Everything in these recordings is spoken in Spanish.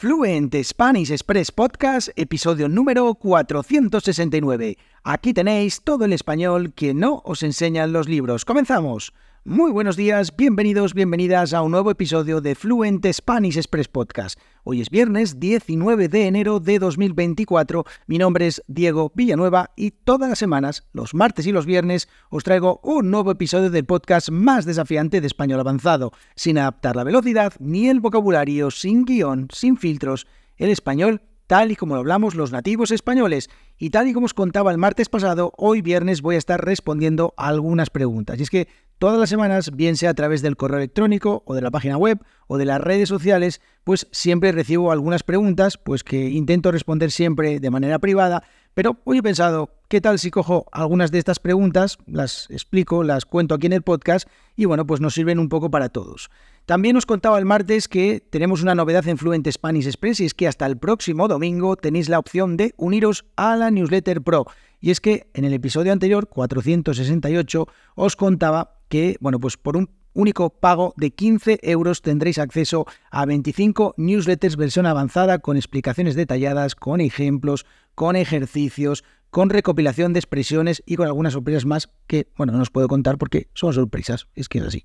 Fluent Spanish Express Podcast, episodio número 469. Aquí tenéis todo el español que no os enseñan los libros. ¡Comenzamos! Muy buenos días, bienvenidos, bienvenidas a un nuevo episodio de Fluent Spanish Express Podcast. Hoy es viernes 19 de enero de 2024, mi nombre es Diego Villanueva y todas las semanas, los martes y los viernes, os traigo un nuevo episodio del podcast más desafiante de español avanzado, sin adaptar la velocidad ni el vocabulario, sin guion, sin filtros, el español tal y como lo hablamos los nativos españoles. Y tal y como os contaba el martes pasado, hoy viernes voy a estar respondiendo a algunas preguntas. Y es que todas las semanas, bien sea a través del correo electrónico o de la página web o de las redes sociales, pues siempre recibo algunas preguntas, pues que intento responder siempre de manera privada, pero hoy he pensado, ¿qué tal si cojo algunas de estas preguntas, las explico, las cuento aquí en el podcast y bueno, pues nos sirven un poco para todos? También os contaba el martes que tenemos una novedad en Fluent Spanish Express y es que hasta el próximo domingo tenéis la opción de uniros a la newsletter Pro. Y es que en el episodio anterior, 468, os contaba que, bueno, pues por un único pago de 15 euros tendréis acceso a 25 newsletters versión avanzada con explicaciones detalladas, con ejemplos, con ejercicios, con recopilación de expresiones y con algunas sorpresas más que, bueno, no os puedo contar porque son sorpresas, es que es así.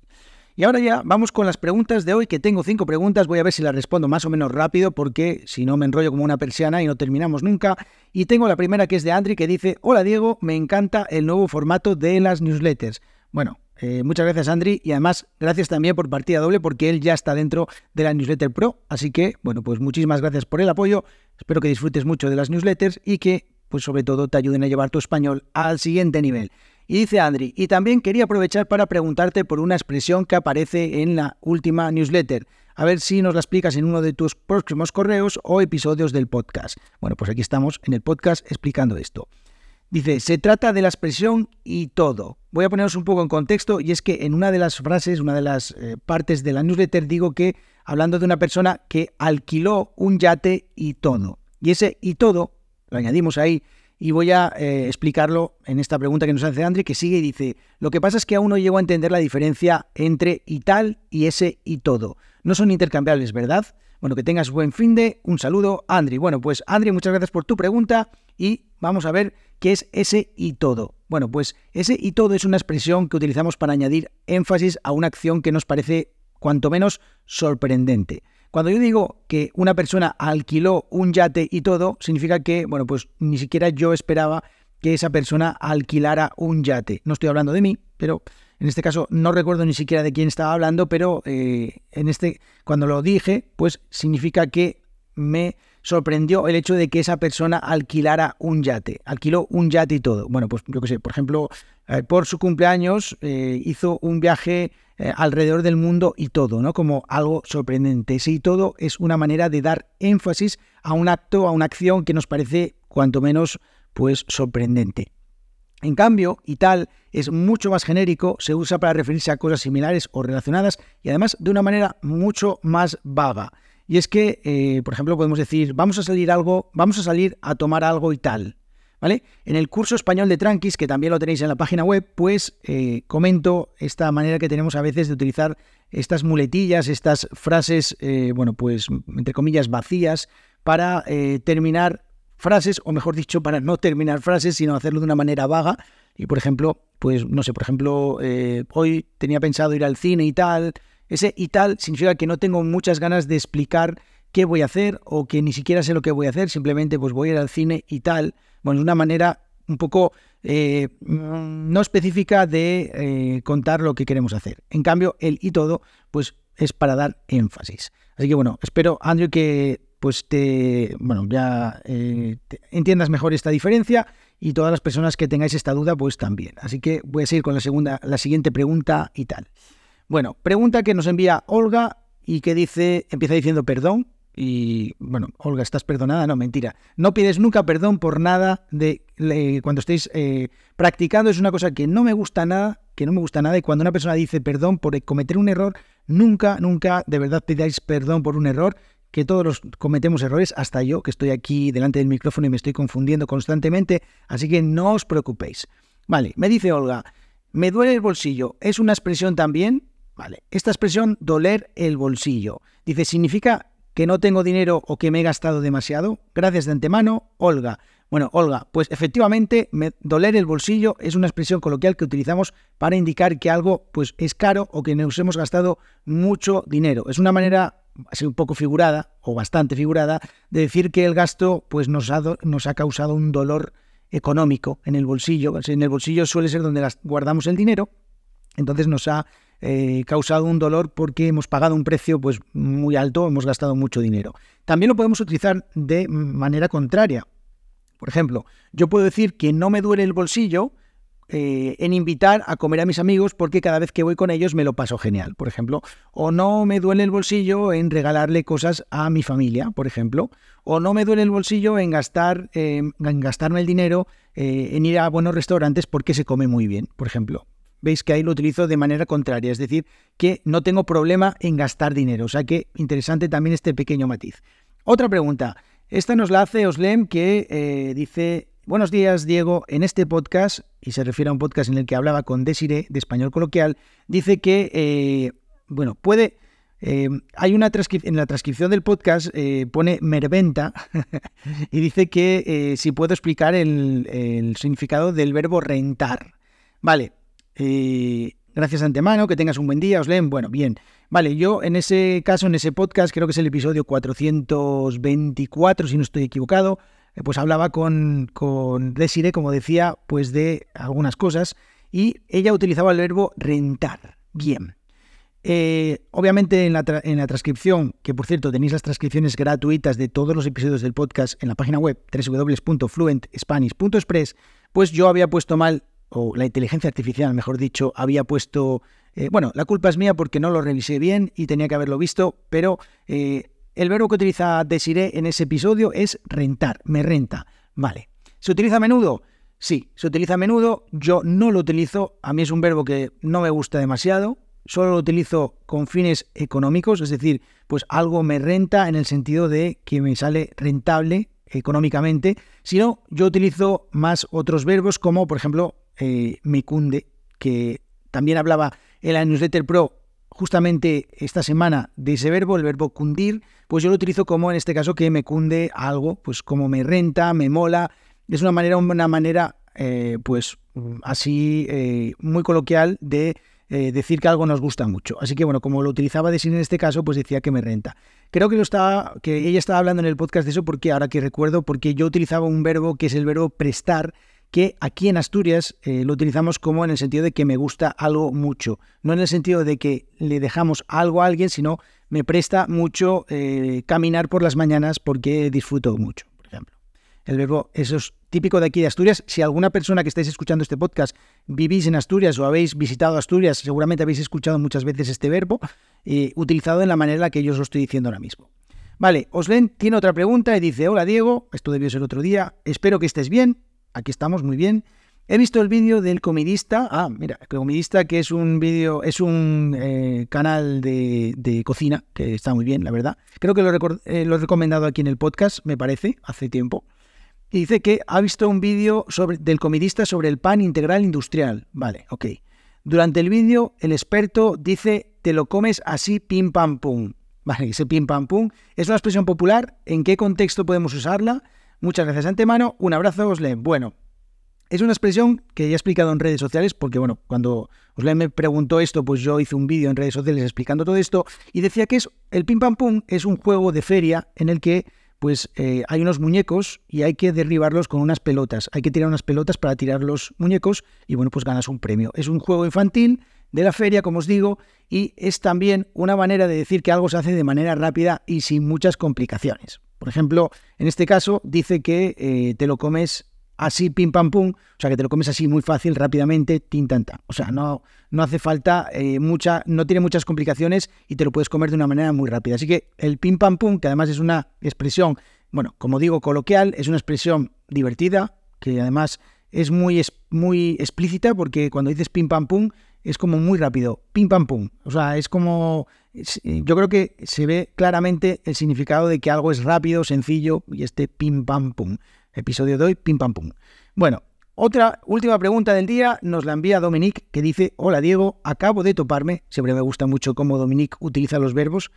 Y ahora ya vamos con las preguntas de hoy, que tengo cinco preguntas, voy a ver si las respondo más o menos rápido, porque si no me enrollo como una persiana y no terminamos nunca. Y tengo la primera que es de Andri, que dice, hola Diego, me encanta el nuevo formato de las newsletters. Bueno, eh, muchas gracias Andri y además gracias también por partida doble porque él ya está dentro de la newsletter pro, así que bueno, pues muchísimas gracias por el apoyo, espero que disfrutes mucho de las newsletters y que pues sobre todo te ayuden a llevar tu español al siguiente nivel. Y dice Andri, y también quería aprovechar para preguntarte por una expresión que aparece en la última newsletter. A ver si nos la explicas en uno de tus próximos correos o episodios del podcast. Bueno, pues aquí estamos en el podcast explicando esto. Dice, se trata de la expresión y todo. Voy a poneros un poco en contexto y es que en una de las frases, una de las eh, partes de la newsletter digo que hablando de una persona que alquiló un yate y todo. Y ese y todo, lo añadimos ahí y voy a eh, explicarlo en esta pregunta que nos hace Andri, que sigue y dice, lo que pasa es que aún no llego a entender la diferencia entre y tal y ese y todo. No son intercambiables, ¿verdad? Bueno, que tengas buen fin de, un saludo, Andri. Bueno, pues Andri, muchas gracias por tu pregunta y vamos a ver qué es ese y todo. Bueno, pues ese y todo es una expresión que utilizamos para añadir énfasis a una acción que nos parece cuanto menos sorprendente. Cuando yo digo que una persona alquiló un yate y todo, significa que, bueno, pues ni siquiera yo esperaba que esa persona alquilara un yate. No estoy hablando de mí, pero en este caso no recuerdo ni siquiera de quién estaba hablando, pero eh, en este, cuando lo dije, pues significa que me sorprendió el hecho de que esa persona alquilara un yate, alquiló un yate y todo. Bueno, pues yo qué sé, por ejemplo, eh, por su cumpleaños eh, hizo un viaje eh, alrededor del mundo y todo, ¿no? Como algo sorprendente. Ese y todo es una manera de dar énfasis a un acto, a una acción que nos parece cuanto menos pues sorprendente. En cambio, y tal es mucho más genérico, se usa para referirse a cosas similares o relacionadas y además de una manera mucho más vaga. Y es que, eh, por ejemplo, podemos decir, vamos a salir algo, vamos a salir a tomar algo y tal. ¿Vale? En el curso español de Tranquis, que también lo tenéis en la página web, pues eh, comento esta manera que tenemos a veces de utilizar estas muletillas, estas frases, eh, bueno, pues entre comillas vacías, para terminar frases, o mejor dicho, para no terminar frases, sino hacerlo de una manera vaga. Y por ejemplo, pues no sé, por ejemplo, hoy tenía pensado ir al cine y tal, ese y tal significa que no tengo muchas ganas de explicar qué voy a hacer o que ni siquiera sé lo que voy a hacer, simplemente pues voy a ir al cine y tal. Bueno, es una manera un poco eh, no específica de eh, contar lo que queremos hacer. En cambio, el y todo, pues es para dar énfasis. Así que bueno, espero, Andrew, que pues te, bueno, ya eh, entiendas mejor esta diferencia y todas las personas que tengáis esta duda, pues también. Así que voy a seguir con la segunda, la siguiente pregunta y tal. Bueno, pregunta que nos envía Olga y que dice, empieza diciendo perdón. Y bueno, Olga, ¿estás perdonada? No, mentira. No pides nunca perdón por nada de cuando estéis eh, practicando. Es una cosa que no me gusta nada, que no me gusta nada. Y cuando una persona dice perdón por cometer un error, nunca, nunca de verdad pidáis perdón por un error que todos los cometemos errores, hasta yo que estoy aquí delante del micrófono y me estoy confundiendo constantemente, así que no os preocupéis. Vale, me dice Olga, me duele el bolsillo, ¿es una expresión también? Vale, esta expresión doler el bolsillo. Dice, significa que no tengo dinero o que me he gastado demasiado? Gracias de antemano, Olga. Bueno, Olga, pues efectivamente, doler el bolsillo es una expresión coloquial que utilizamos para indicar que algo pues, es caro o que nos hemos gastado mucho dinero. Es una manera así un poco figurada o bastante figurada de decir que el gasto pues, nos, ha, nos ha causado un dolor económico en el bolsillo. En el bolsillo suele ser donde guardamos el dinero, entonces nos ha eh, causado un dolor porque hemos pagado un precio pues, muy alto, hemos gastado mucho dinero. También lo podemos utilizar de manera contraria. Por ejemplo, yo puedo decir que no me duele el bolsillo eh, en invitar a comer a mis amigos porque cada vez que voy con ellos me lo paso genial, por ejemplo. O no me duele el bolsillo en regalarle cosas a mi familia, por ejemplo. O no me duele el bolsillo en, gastar, eh, en gastarme el dinero eh, en ir a buenos restaurantes porque se come muy bien, por ejemplo. Veis que ahí lo utilizo de manera contraria, es decir, que no tengo problema en gastar dinero. O sea que interesante también este pequeño matiz. Otra pregunta. Esta nos la hace Oslem que eh, dice, buenos días Diego, en este podcast, y se refiere a un podcast en el que hablaba con Desiree de español coloquial, dice que, eh, bueno, puede... Eh, hay una en la transcripción del podcast pone merventa y dice que si puedo explicar el, significado del verbo rentar. Vale, gracias de antemano, que tengas un buen día, Oslem. Bueno, bien. Vale, yo en ese caso, en ese podcast, creo que es el episodio 424, si no estoy equivocado, eh, pues hablaba con, con como decía, pues de algunas cosas, y ella utilizaba el verbo rentar. Bien. Eh, obviamente en la, en la, transcripción, que por cierto tenéis las transcripciones gratuitas de todos los episodios del podcast en la página web www.fluentspanish.express, pues yo había puesto mal, la inteligencia artificial, mejor dicho, había puesto eh, bueno, la culpa es mía porque no lo revisé bien y tenía que haberlo visto, pero eh, el verbo que utiliza Desiree en ese episodio es rentar, me renta. Vale. ¿Se utiliza a menudo? Sí, se utiliza a menudo. Yo no lo utilizo. A mí es un verbo que no me gusta demasiado. Solo lo utilizo con fines económicos, es decir, pues algo me renta en el sentido de que me sale rentable económicamente. Si no, yo utilizo más otros verbos como, por ejemplo, eh, me cunde, que también hablaba en la newsletter Pro justamente esta semana de ese verbo, el verbo cundir, pues yo lo utilizo como en este caso que me cunde algo, pues como me renta, me mola. Es una manera, una manera eh, pues así eh, muy coloquial de eh, decir que algo nos gusta mucho. Así que bueno, como lo utilizaba decir en este caso, pues decía que me renta. Creo que lo estaba, que ella estaba hablando en el podcast de eso porque ahora que recuerdo, porque yo utilizaba un verbo que es el verbo prestar que aquí en Asturias eh, lo utilizamos como en el sentido de que me gusta algo mucho, no en el sentido de que le dejamos algo a alguien, sino me presta mucho eh, caminar por las mañanas porque disfruto mucho, por ejemplo. El verbo, eso es típico de aquí de Asturias. Si alguna persona que estáis escuchando este podcast vivís en Asturias o habéis visitado Asturias, seguramente habéis escuchado muchas veces este verbo eh, utilizado en la manera en la que yo os lo estoy diciendo ahora mismo. Vale, Oslen tiene otra pregunta y dice, hola Diego, esto debió ser otro día, espero que estés bien, aquí estamos muy bien. He visto el vídeo del comidista. Ah, mira, el comidista que es un vídeo, es un eh, canal de, cocina que está muy bien, la verdad. Creo que eh, lo, he recomendado aquí en el podcast, me parece, hace tiempo. Y dice que ha visto un vídeo del comidista sobre el pan integral industrial. Vale, ok. Durante el vídeo, el experto dice: Te lo comes así, pim pam pum. Vale, ese pim pam pum es una expresión popular. ¿En qué contexto podemos usarla? Muchas gracias antemano. Un abrazo, Oslem. Bueno, es una expresión que ya he explicado en redes sociales, porque bueno, cuando Oslem me preguntó esto, pues yo hice un vídeo en redes sociales explicando todo esto y decía que es el pim pam pum es un juego de feria en el que pues eh, hay unos muñecos y hay que derribarlos con unas pelotas. Hay que tirar unas pelotas para tirar los muñecos y bueno, pues ganas un premio. Es un juego infantil de la feria, como os digo, y es también una manera de decir que algo se hace de manera rápida y sin muchas complicaciones. Por ejemplo, en este caso dice que eh, te lo comes así, pim pam pum, o sea que te lo comes así muy fácil, rápidamente, tin tan O sea, no, no hace falta eh, mucha, no tiene muchas complicaciones y te lo puedes comer de una manera muy rápida. Así que el pim pam pum, que además es una expresión, bueno, como digo, coloquial, es una expresión divertida, que además es muy, muy explícita porque cuando dices pim pam pum es como muy rápido, pim pam pum. O sea, es como eh, yo creo que se ve claramente el significado de que algo es rápido, sencillo y este pim pam pum. Episodio de hoy, pim pam pum. Bueno, otra última pregunta del día nos la envía Dominique que dice, hola Diego, acabo de toparme, siempre me gusta mucho cómo Dominique utiliza los verbos,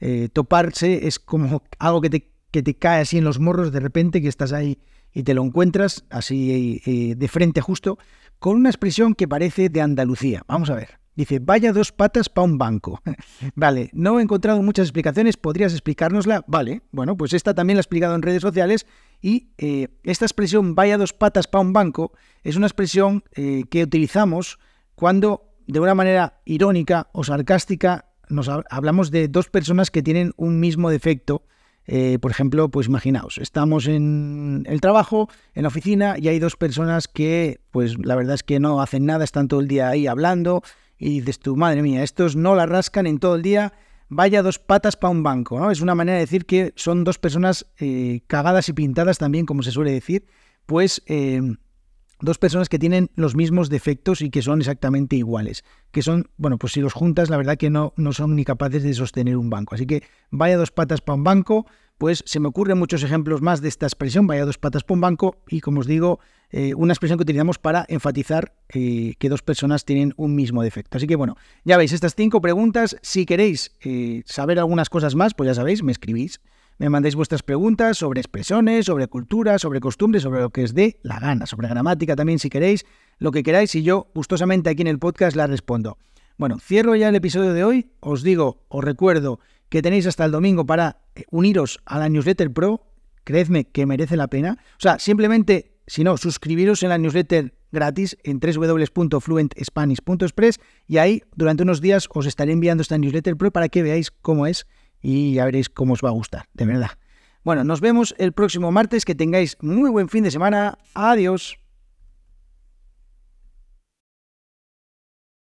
eh, toparse es como algo que te, que te cae así en los morros de repente, que estás ahí y te lo encuentras así eh, de frente justo, con una expresión que parece de Andalucía. Vamos a ver. Dice, vaya dos patas para un banco. vale, no he encontrado muchas explicaciones, ¿podrías explicárnosla? Vale, bueno, pues esta también la he explicado en redes sociales y eh, esta expresión, vaya dos patas para un banco, es una expresión eh, que utilizamos cuando de una manera irónica o sarcástica nos hablamos de dos personas que tienen un mismo defecto eh, por ejemplo, pues imaginaos, estamos en el trabajo, en la oficina, y hay dos personas que, pues la verdad es que no hacen nada, están todo el día ahí hablando, y dices tú, madre mía, estos no la rascan en todo el día, vaya dos patas para un banco, ¿no? Es una manera de decir que son dos personas eh, cagadas y pintadas también, como se suele decir, pues eh, dos personas que tienen los mismos defectos y que son exactamente iguales. Que son, bueno, pues si los juntas, la verdad que no, no son ni capaces de sostener un banco. Así que vaya dos patas para un banco, pues se me ocurren muchos ejemplos más de esta expresión, vaya dos patas para un banco, y como os digo, eh, una expresión que utilizamos para enfatizar eh, que dos personas tienen un mismo defecto. Así que bueno, ya veis, estas cinco preguntas, si queréis eh, saber algunas cosas más, pues ya sabéis, me escribís me mandéis vuestras preguntas sobre expresiones, sobre cultura, sobre costumbres, sobre lo que os dé la gana, sobre gramática también si queréis, lo que queráis y yo gustosamente aquí en el podcast la respondo. Bueno, cierro ya el episodio de hoy, os digo, os recuerdo que tenéis hasta el domingo para eh, uniros a la newsletter pro, creedme que merece la pena. O sea, simplemente, si no, suscribiros en la newsletter gratis en www.fluentspanish.express y ahí durante unos días os estaré enviando esta newsletter pro para que veáis cómo es y ya veréis cómo os va a gustar, de verdad. Bueno, nos vemos el próximo martes, que tengáis muy buen fin de semana. Adiós.